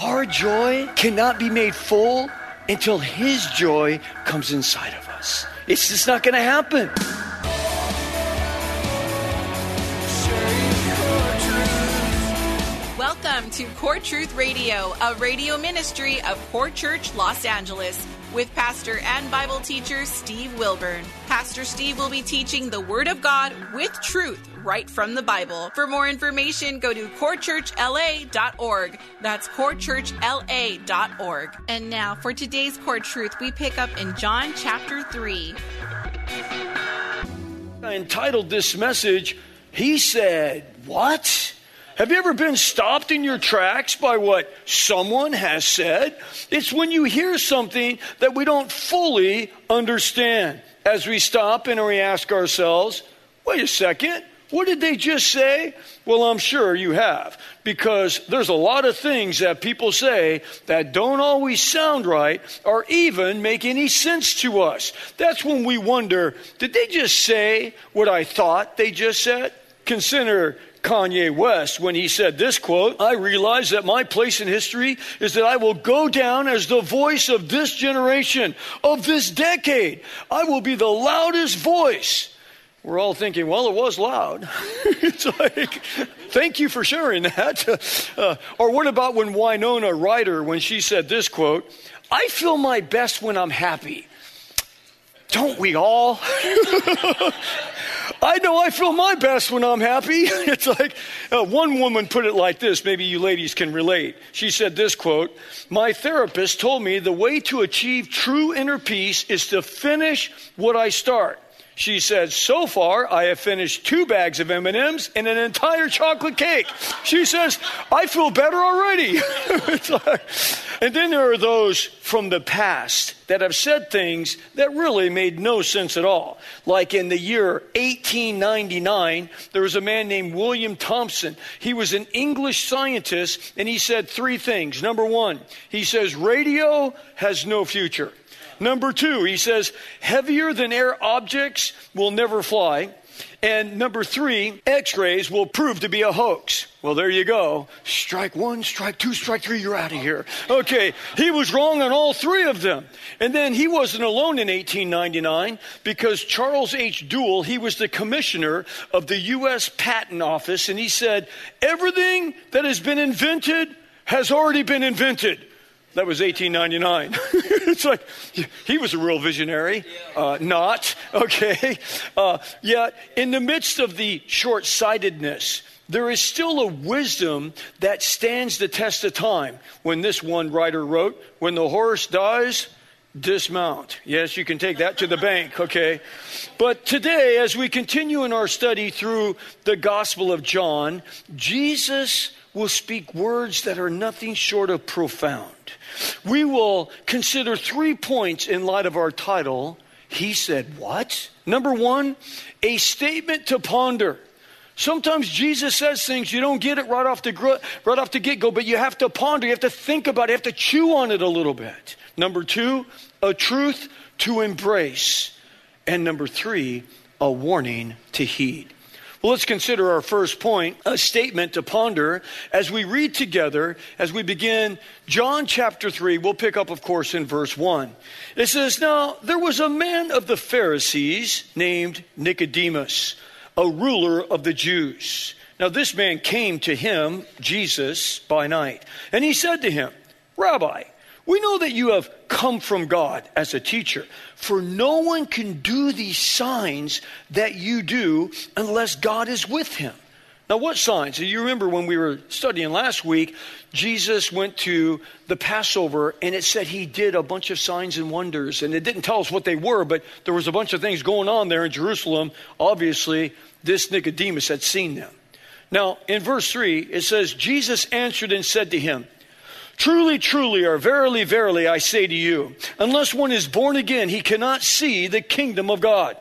Our joy cannot be made full until His joy comes inside of us. It's just not going to happen. Welcome to Core Truth Radio, a radio ministry of Core Church Los Angeles, with pastor and Bible teacher Steve Wilburn. Pastor Steve will be teaching the Word of God with truth right from the Bible. For more information, go to corechurchla.org. That's corechurchla.org. And now for today's Core Truth, we pick up in John chapter 3. I entitled this message, He Said, What? Have you ever been stopped in your tracks by what someone has said? It's when you hear something that we don't fully understand. As we stop and we ask ourselves, wait a second, what did they just say? Well, I'm sure you have, because there's a lot of things that people say that don't always sound right or even make any sense to us. That's when we wonder, did they just say what I thought they just said? Consider Kanye West when he said this quote I realize that my place in history is that I will go down as the voice of this generation, of this decade. I will be the loudest voice. We're all thinking, well, it was loud. it's like, thank you for sharing that. Uh, or what about when Winona Ryder, when she said this quote, I feel my best when I'm happy. Don't we all? I know I feel my best when I'm happy. It's like uh, one woman put it like this. Maybe you ladies can relate. She said this quote My therapist told me the way to achieve true inner peace is to finish what I start. She said, "So far, I have finished two bags of M&Ms and an entire chocolate cake." She says, "I feel better already." It's like, and then there are those from the past that have said things that really made no sense at all. Like in the year 1899, there was a man named William Thomson. He was an English scientist, and he said three things. Number one, he says radio has no future. Number two, he says, heavier than air objects will never fly. And number three, x rays will prove to be a hoax. Well, there you go. Strike one, strike two, strike three, you're out of here. Okay, he was wrong on all three of them. And then he wasn't alone in 1899 because Charles H. Duell, he was the commissioner of the U.S. Patent Office, and he said, everything that has been invented has already been invented. That was 1899. it's like he was a real visionary. Uh, not, okay. Uh, yet, in the midst of the short sightedness, there is still a wisdom that stands the test of time. When this one writer wrote, When the horse dies, dismount. Yes, you can take that to the bank, okay? But today, as we continue in our study through the Gospel of John, Jesus will speak words that are nothing short of profound. We will consider three points in light of our title. He said, What? Number one, a statement to ponder. Sometimes Jesus says things you don't get it right off the right off the get go, but you have to ponder, you have to think about it, you have to chew on it a little bit. Number two, a truth to embrace, and number three, a warning to heed. Well, let's consider our first point, a statement to ponder as we read together, as we begin John chapter 3. We'll pick up, of course, in verse 1. It says, Now there was a man of the Pharisees named Nicodemus, a ruler of the Jews. Now this man came to him, Jesus, by night, and he said to him, Rabbi, we know that you have come from God as a teacher, for no one can do these signs that you do unless God is with him. Now, what signs? You remember when we were studying last week, Jesus went to the Passover and it said he did a bunch of signs and wonders. And it didn't tell us what they were, but there was a bunch of things going on there in Jerusalem. Obviously, this Nicodemus had seen them. Now, in verse 3, it says, Jesus answered and said to him, Truly, truly, or verily, verily, I say to you, unless one is born again, he cannot see the kingdom of God.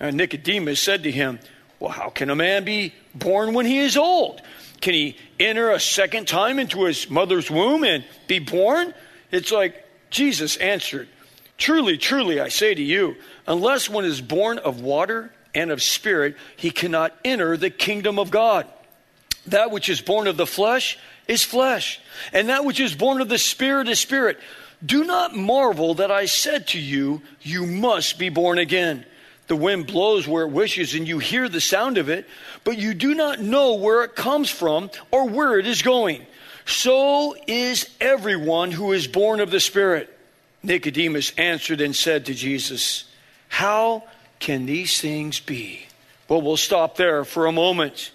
And Nicodemus said to him, Well, how can a man be born when he is old? Can he enter a second time into his mother's womb and be born? It's like Jesus answered, Truly, truly, I say to you, unless one is born of water and of spirit, he cannot enter the kingdom of God. That which is born of the flesh is flesh, and that which is born of the spirit is spirit. Do not marvel that I said to you, You must be born again. The wind blows where it wishes, and you hear the sound of it, but you do not know where it comes from or where it is going. So is everyone who is born of the Spirit. Nicodemus answered and said to Jesus, How can these things be? Well, we'll stop there for a moment.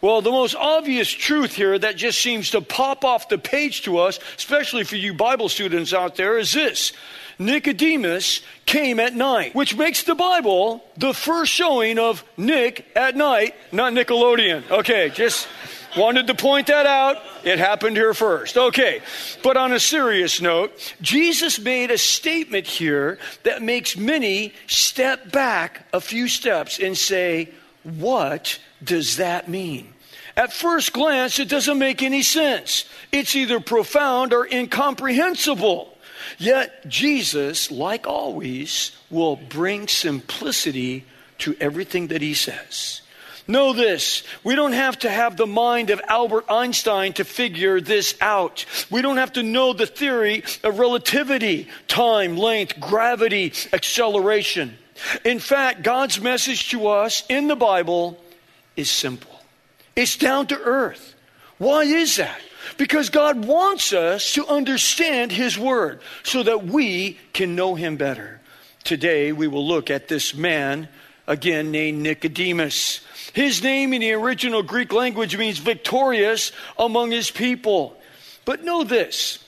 Well, the most obvious truth here that just seems to pop off the page to us, especially for you Bible students out there, is this Nicodemus came at night, which makes the Bible the first showing of Nick at night, not Nickelodeon. Okay, just wanted to point that out. It happened here first. Okay, but on a serious note, Jesus made a statement here that makes many step back a few steps and say, What does that mean? At first glance, it doesn't make any sense. It's either profound or incomprehensible. Yet Jesus, like always, will bring simplicity to everything that he says. Know this we don't have to have the mind of Albert Einstein to figure this out. We don't have to know the theory of relativity, time, length, gravity, acceleration. In fact, God's message to us in the Bible is simple, it's down to earth. Why is that? Because God wants us to understand His Word so that we can know Him better. Today, we will look at this man, again named Nicodemus. His name in the original Greek language means victorious among his people. But know this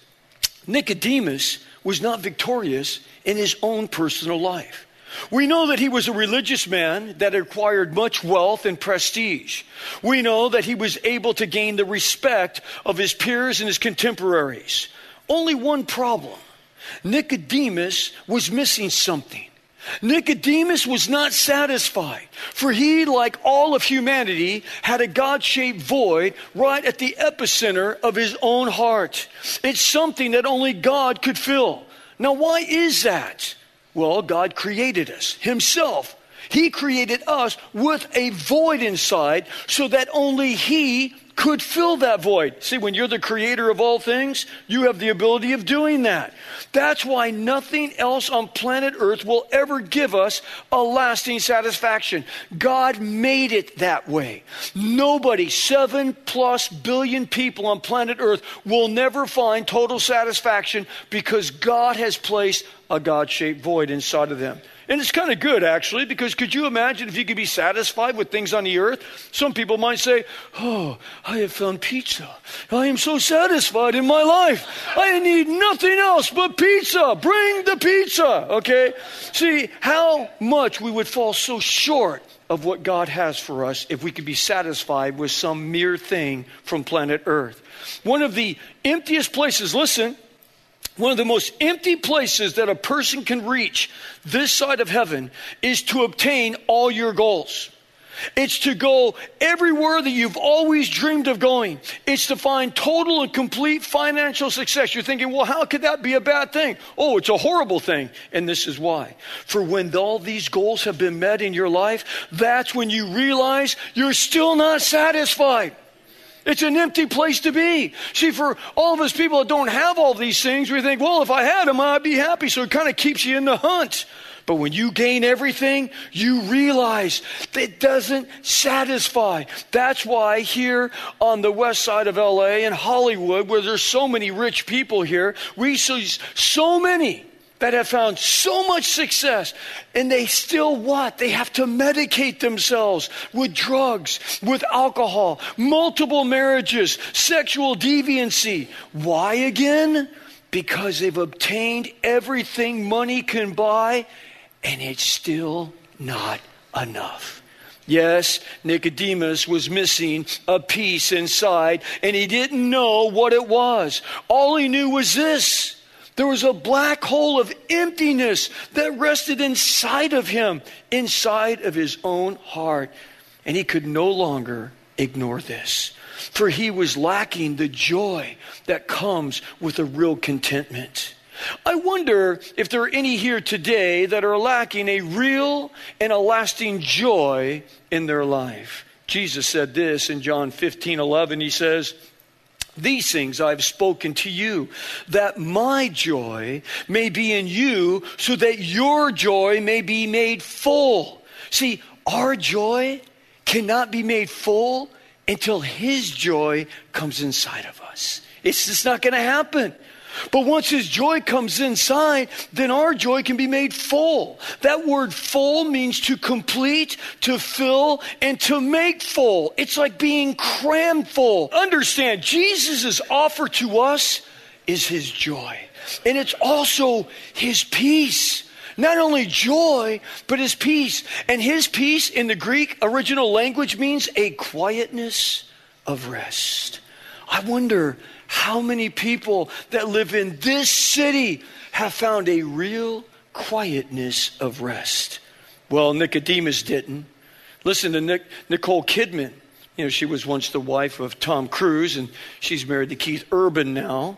Nicodemus was not victorious in his own personal life. We know that he was a religious man that acquired much wealth and prestige. We know that he was able to gain the respect of his peers and his contemporaries. Only one problem Nicodemus was missing something. Nicodemus was not satisfied, for he, like all of humanity, had a God shaped void right at the epicenter of his own heart. It's something that only God could fill. Now, why is that? Well, God created us Himself. He created us with a void inside so that only He could fill that void. See, when you're the creator of all things, you have the ability of doing that. That's why nothing else on planet Earth will ever give us a lasting satisfaction. God made it that way. Nobody, seven plus billion people on planet Earth, will never find total satisfaction because God has placed a God shaped void inside of them. And it's kind of good, actually, because could you imagine if you could be satisfied with things on the earth? Some people might say, Oh, I have found pizza. I am so satisfied in my life. I need nothing else but pizza. Bring the pizza, okay? See how much we would fall so short of what God has for us if we could be satisfied with some mere thing from planet Earth. One of the emptiest places, listen, one of the most empty places that a person can reach this side of heaven is to obtain all your goals. It's to go everywhere that you've always dreamed of going. It's to find total and complete financial success. You're thinking, well, how could that be a bad thing? Oh, it's a horrible thing. And this is why. For when all these goals have been met in your life, that's when you realize you're still not satisfied. It's an empty place to be. See, for all of us people that don't have all these things, we think, well, if I had them, I'd be happy. So it kind of keeps you in the hunt. But when you gain everything, you realize it doesn't satisfy. That's why here on the west side of LA in Hollywood, where there's so many rich people here, we see so many that have found so much success and they still what? They have to medicate themselves with drugs, with alcohol, multiple marriages, sexual deviancy. Why again? Because they've obtained everything money can buy and it's still not enough. Yes, Nicodemus was missing a piece inside, and he didn't know what it was. All he knew was this there was a black hole of emptiness that rested inside of him, inside of his own heart. And he could no longer ignore this, for he was lacking the joy that comes with a real contentment. I wonder if there are any here today that are lacking a real and a lasting joy in their life. Jesus said this in John 15 11. He says, these things I've spoken to you, that my joy may be in you, so that your joy may be made full. See, our joy cannot be made full until His joy comes inside of us. It's just not going to happen. But once his joy comes inside, then our joy can be made full. That word full means to complete, to fill, and to make full. It's like being crammed full. Understand, Jesus' offer to us is his joy. And it's also his peace. Not only joy, but his peace. And his peace in the Greek original language means a quietness of rest. I wonder how many people that live in this city have found a real quietness of rest? Well, Nicodemus didn't. Listen to Nic- Nicole Kidman. You know, she was once the wife of Tom Cruise, and she's married to Keith Urban now.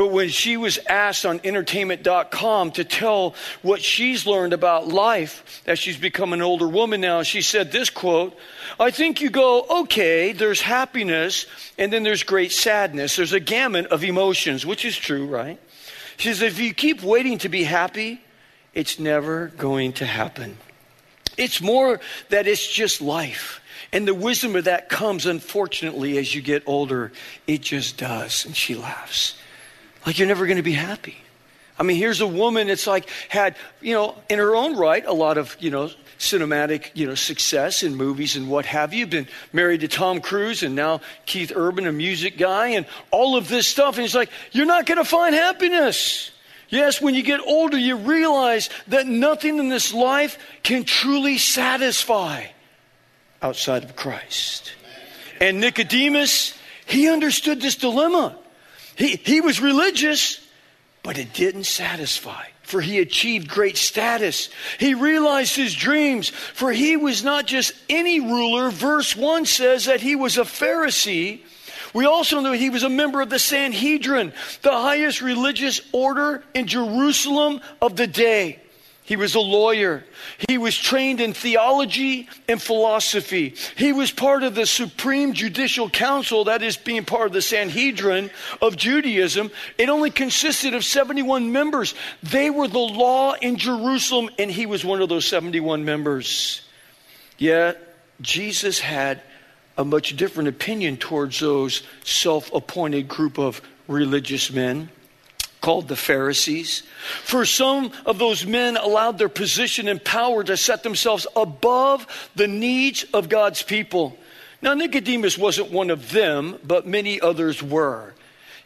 But when she was asked on entertainment.com to tell what she's learned about life as she's become an older woman now, she said this quote I think you go, okay, there's happiness, and then there's great sadness. There's a gamut of emotions, which is true, right? She says, if you keep waiting to be happy, it's never going to happen. It's more that it's just life. And the wisdom of that comes, unfortunately, as you get older. It just does. And she laughs. Like you're never going to be happy. I mean, here's a woman that's like had, you know, in her own right, a lot of, you know, cinematic, you know, success in movies and what have you. Been married to Tom Cruise and now Keith Urban, a music guy, and all of this stuff. And he's like, you're not going to find happiness. Yes, when you get older, you realize that nothing in this life can truly satisfy outside of Christ. And Nicodemus, he understood this dilemma. He, he was religious, but it didn't satisfy, for he achieved great status. He realized his dreams, for he was not just any ruler. Verse 1 says that he was a Pharisee. We also know he was a member of the Sanhedrin, the highest religious order in Jerusalem of the day. He was a lawyer. He was trained in theology and philosophy. He was part of the Supreme Judicial Council, that is, being part of the Sanhedrin of Judaism. It only consisted of 71 members. They were the law in Jerusalem, and he was one of those 71 members. Yet, Jesus had a much different opinion towards those self appointed group of religious men called the Pharisees. For some of those men allowed their position and power to set themselves above the needs of God's people. Now, Nicodemus wasn't one of them, but many others were.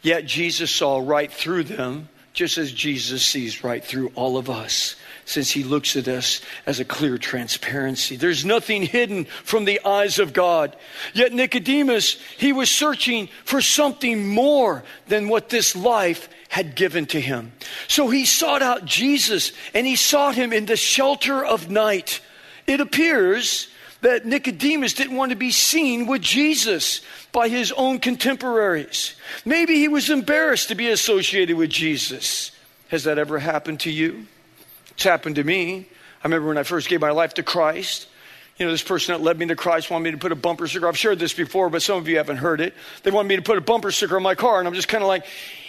Yet Jesus saw right through them, just as Jesus sees right through all of us, since he looks at us as a clear transparency. There's nothing hidden from the eyes of God. Yet Nicodemus, he was searching for something more than what this life had given to him. So he sought out Jesus and he sought him in the shelter of night. It appears that Nicodemus didn't want to be seen with Jesus by his own contemporaries. Maybe he was embarrassed to be associated with Jesus. Has that ever happened to you? It's happened to me. I remember when I first gave my life to Christ. You know, this person that led me to Christ wanted me to put a bumper sticker. I've shared this before, but some of you haven't heard it. They wanted me to put a bumper sticker on my car, and I'm just kind of like,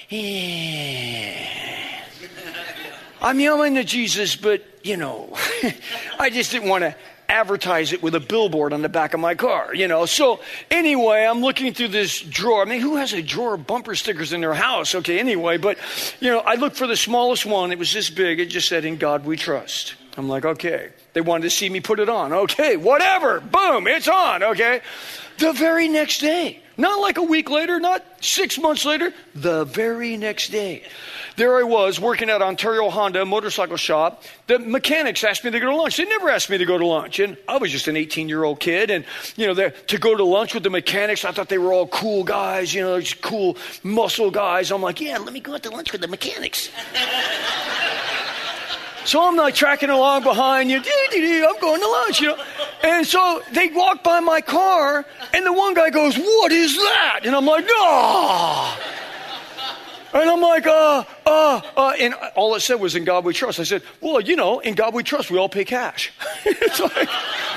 I'm yelling to Jesus, but you know, I just didn't want to advertise it with a billboard on the back of my car, you know. So anyway, I'm looking through this drawer. I mean, who has a drawer of bumper stickers in their house? Okay, anyway, but you know, I looked for the smallest one. It was this big. It just said, "In God We Trust." I'm like, okay. They wanted to see me put it on. Okay, whatever. Boom, it's on. Okay. The very next day, Not like a week later, not six months later, the very next day. There I was working at Ontario Honda motorcycle shop. The mechanics asked me to go to lunch. They never asked me to go to lunch. And I was just an 18 year old kid. And, you know, to go to lunch with the mechanics, I thought they were all cool guys, you know, just cool muscle guys. I'm like, yeah, let me go out to lunch with the mechanics. So I'm like tracking along behind you. I'm going to lunch, you know. And so they walk by my car, and the one guy goes, What is that? And I'm like, No. And I'm like, uh, uh, uh, and all it said was, in God we trust. I said, well, you know, in God we trust, we all pay cash. it's like,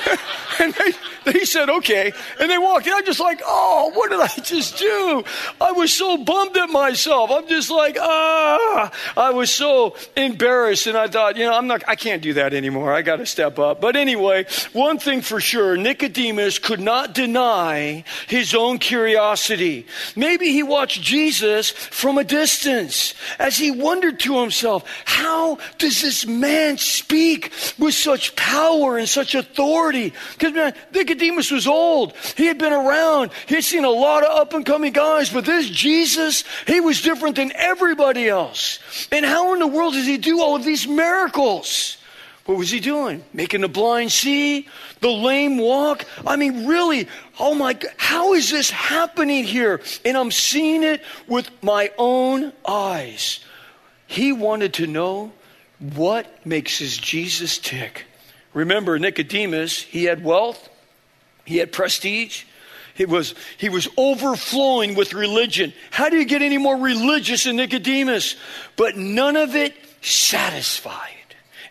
and they, they said, okay. And they walked in. I'm just like, oh, what did I just do? I was so bummed at myself. I'm just like, ah. I was so embarrassed. And I thought, you know, I'm not, I can't do that anymore. I got to step up. But anyway, one thing for sure Nicodemus could not deny his own curiosity. Maybe he watched Jesus from a distance as he wondered to himself, how does this man speak with such power and such authority? Because, man, Nicodemus was old. He had been around. He had seen a lot of up and coming guys, but this Jesus, he was different than everybody else. And how in the world does he do all of these miracles? What was he doing? Making the blind see, the lame walk? I mean, really, oh my how is this happening here? And I'm seeing it with my own eyes. He wanted to know what makes his Jesus tick. Remember, Nicodemus, he had wealth, he had prestige. He was, he was overflowing with religion. How do you get any more religious than Nicodemus? But none of it satisfied.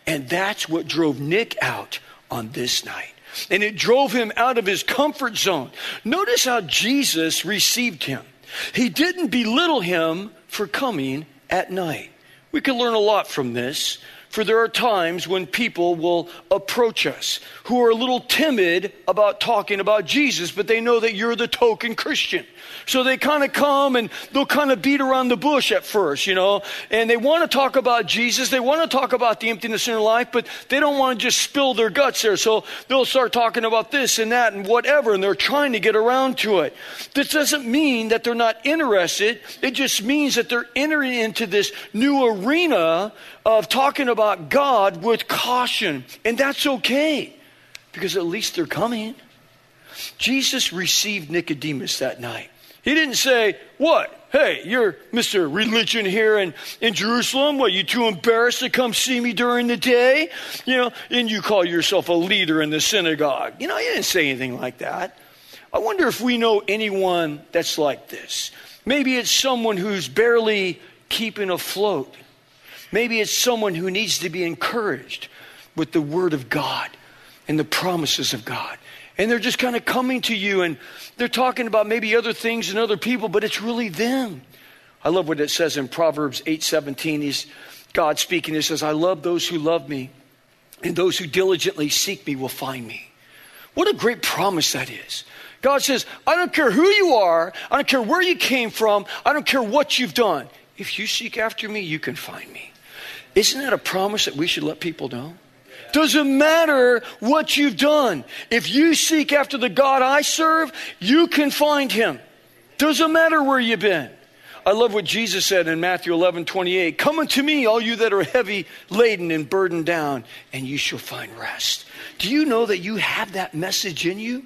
And that's what drove Nick out on this night. And it drove him out of his comfort zone. Notice how Jesus received him. He didn't belittle him for coming at night. We can learn a lot from this. For there are times when people will approach us who are a little timid about talking about Jesus, but they know that you're the token Christian. So they kind of come and they'll kind of beat around the bush at first, you know, and they want to talk about Jesus. They want to talk about the emptiness in their life, but they don't want to just spill their guts there. So they'll start talking about this and that and whatever, and they're trying to get around to it. This doesn't mean that they're not interested. It just means that they're entering into this new arena of talking about God with caution. And that's okay because at least they're coming. Jesus received Nicodemus that night. He didn't say, What? Hey, you're Mr. Religion here in, in Jerusalem. What, you too embarrassed to come see me during the day? You know, and you call yourself a leader in the synagogue. You know, he didn't say anything like that. I wonder if we know anyone that's like this. Maybe it's someone who's barely keeping afloat. Maybe it's someone who needs to be encouraged with the Word of God and the promises of God. And they're just kind of coming to you and they're talking about maybe other things and other people, but it's really them. I love what it says in Proverbs 8:17. He's God speaking. He says, "I love those who love me, and those who diligently seek me will find me." What a great promise that is. God says, "I don't care who you are, I don't care where you came from, I don't care what you've done. If you seek after me, you can find me." Isn't that a promise that we should let people know? Doesn't matter what you've done. If you seek after the God I serve, you can find him. Doesn't matter where you've been. I love what Jesus said in Matthew 11, 28. Come unto me, all you that are heavy laden and burdened down, and you shall find rest. Do you know that you have that message in you?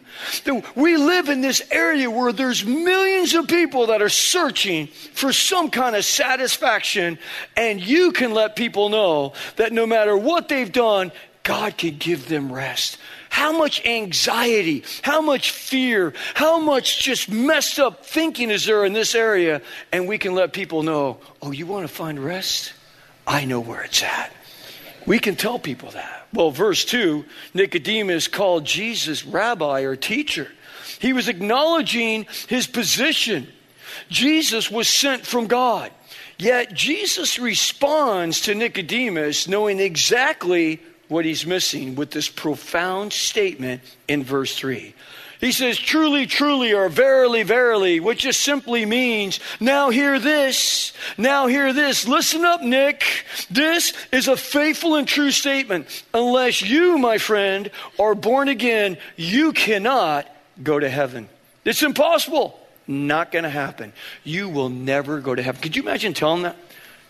We live in this area where there's millions of people that are searching for some kind of satisfaction, and you can let people know that no matter what they've done, God can give them rest. How much anxiety, how much fear, how much just messed up thinking is there in this area? And we can let people know, oh, you want to find rest? I know where it's at. We can tell people that. Well, verse 2 Nicodemus called Jesus rabbi or teacher. He was acknowledging his position. Jesus was sent from God. Yet Jesus responds to Nicodemus knowing exactly what he's missing with this profound statement in verse 3. He says, truly, truly, or verily, verily, which just simply means, now hear this, now hear this. Listen up, Nick. This is a faithful and true statement. Unless you, my friend, are born again, you cannot go to heaven. It's impossible. Not going to happen. You will never go to heaven. Could you imagine telling that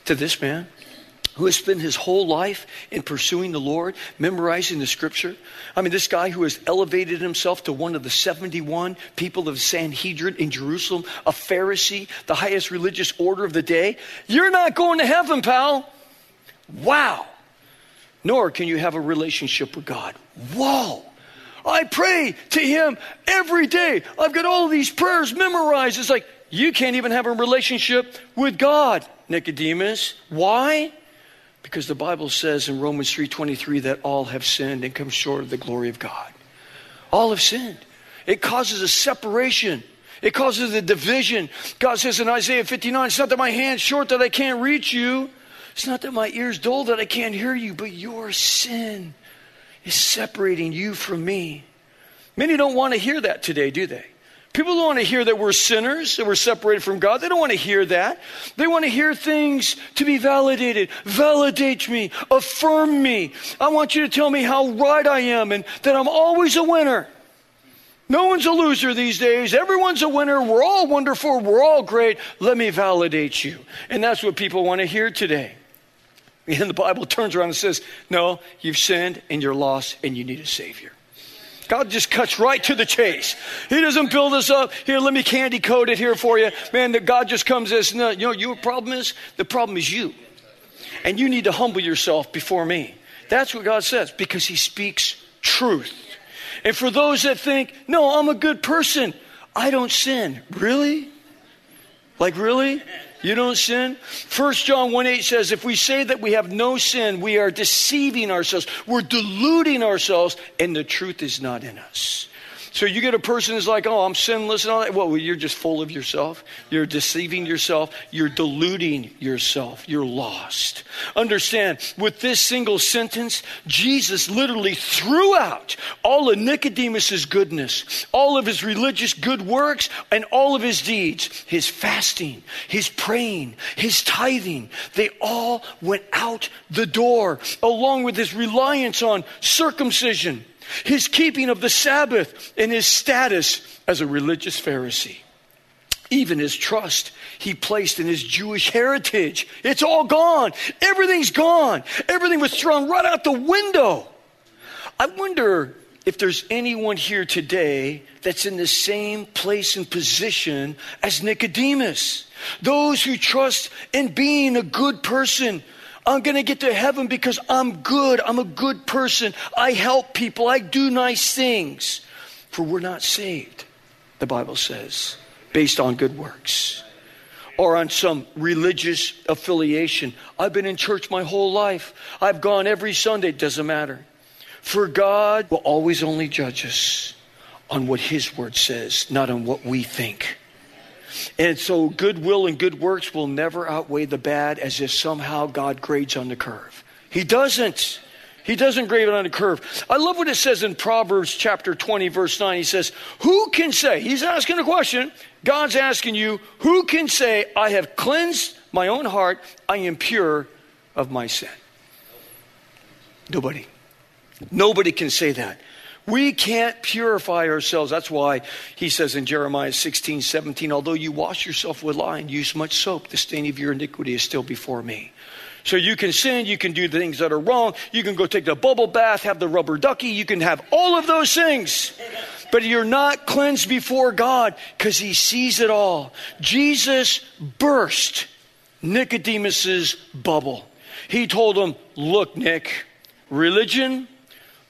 to this man? Who has spent his whole life in pursuing the Lord, memorizing the scripture. I mean, this guy who has elevated himself to one of the 71 people of Sanhedrin in Jerusalem, a Pharisee, the highest religious order of the day. You're not going to heaven, pal. Wow. Nor can you have a relationship with God. Whoa. I pray to Him every day. I've got all these prayers memorized. It's like, you can't even have a relationship with God, Nicodemus. Why? Because the Bible says in Romans 3:23 that all have sinned and come short of the glory of God. All have sinned. It causes a separation. It causes a division. God says in Isaiah 59, it's not that my hand's short that I can't reach you. It's not that my ear's dull that I can't hear you, but your sin is separating you from me. Many don't want to hear that today, do they? People don't want to hear that we're sinners, that we're separated from God. They don't want to hear that. They want to hear things to be validated. Validate me, affirm me. I want you to tell me how right I am and that I'm always a winner. No one's a loser these days. Everyone's a winner. We're all wonderful. We're all great. Let me validate you. And that's what people want to hear today. And the Bible turns around and says, No, you've sinned and you're lost and you need a Savior. God just cuts right to the chase. He doesn't build us up. Here, let me candy coat it here for you. Man, that God just comes as, no, you know, your problem is? The problem is you. And you need to humble yourself before me. That's what God says because He speaks truth. And for those that think, no, I'm a good person, I don't sin. Really? Like, really? You don't sin? 1 John 1 8 says, if we say that we have no sin, we are deceiving ourselves. We're deluding ourselves, and the truth is not in us. So you get a person who's like, oh, I'm sinless and all that. Well, you're just full of yourself. You're deceiving yourself. You're deluding yourself. You're lost. Understand, with this single sentence, Jesus literally threw out all of Nicodemus's goodness, all of his religious good works, and all of his deeds. His fasting, his praying, his tithing, they all went out the door, along with his reliance on circumcision his keeping of the Sabbath, and his status as a religious Pharisee. Even his trust he placed in his Jewish heritage. It's all gone. Everything's gone. Everything was thrown right out the window. I wonder if there's anyone here today that's in the same place and position as Nicodemus. Those who trust in being a good person, I'm going to get to heaven because I'm good. I'm a good person. I help people. I do nice things. For we're not saved, the Bible says, based on good works or on some religious affiliation. I've been in church my whole life. I've gone every Sunday. Doesn't matter. For God will always only judge us on what His Word says, not on what we think. And so goodwill and good works will never outweigh the bad as if somehow God grades on the curve. He doesn't. He doesn't grade it on the curve. I love what it says in Proverbs chapter 20, verse 9. He says, Who can say, he's asking a question. God's asking you, Who can say, I have cleansed my own heart, I am pure of my sin? Nobody. Nobody can say that. We can't purify ourselves. That's why he says in Jeremiah 16, 17, although you wash yourself with lye and use much soap, the stain of your iniquity is still before me. So you can sin, you can do the things that are wrong, you can go take the bubble bath, have the rubber ducky, you can have all of those things. But you're not cleansed before God because he sees it all. Jesus burst Nicodemus's bubble. He told him, Look, Nick, religion,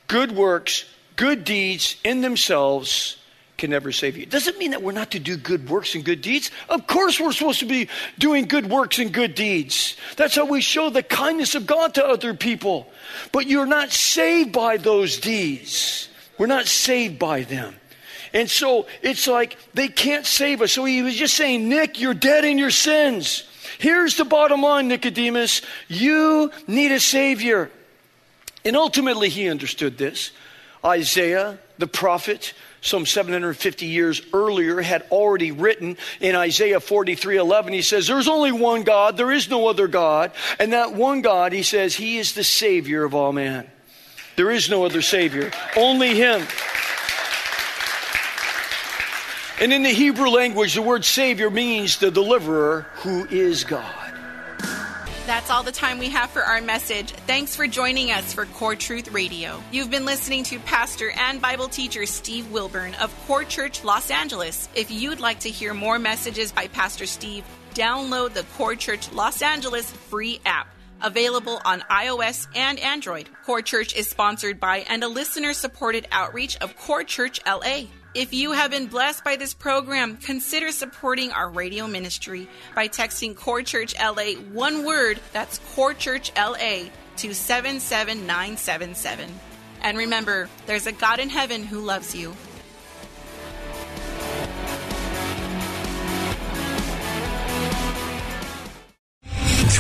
good works, good deeds in themselves can never save you. doesn't mean that we're not to do good works and good deeds? Of course, we're supposed to be doing good works and good deeds. That's how we show the kindness of God to other people. But you're not saved by those deeds, we're not saved by them. And so it's like they can't save us. So he was just saying, Nick, you're dead in your sins. Here's the bottom line, Nicodemus. You need a Savior. And ultimately, he understood this. Isaiah, the prophet, some 750 years earlier, had already written in Isaiah 43 11, he says, There's only one God, there is no other God. And that one God, he says, He is the Savior of all man. There is no other Savior, only Him. And in the Hebrew language, the word Savior means the deliverer who is God. That's all the time we have for our message. Thanks for joining us for Core Truth Radio. You've been listening to Pastor and Bible teacher Steve Wilburn of Core Church Los Angeles. If you'd like to hear more messages by Pastor Steve, download the Core Church Los Angeles free app. Available on iOS and Android. Core Church is sponsored by and a listener supported outreach of Core Church LA. If you have been blessed by this program, consider supporting our radio ministry by texting Core Church LA one word, that's Core Church LA, to 77977. And remember, there's a God in heaven who loves you.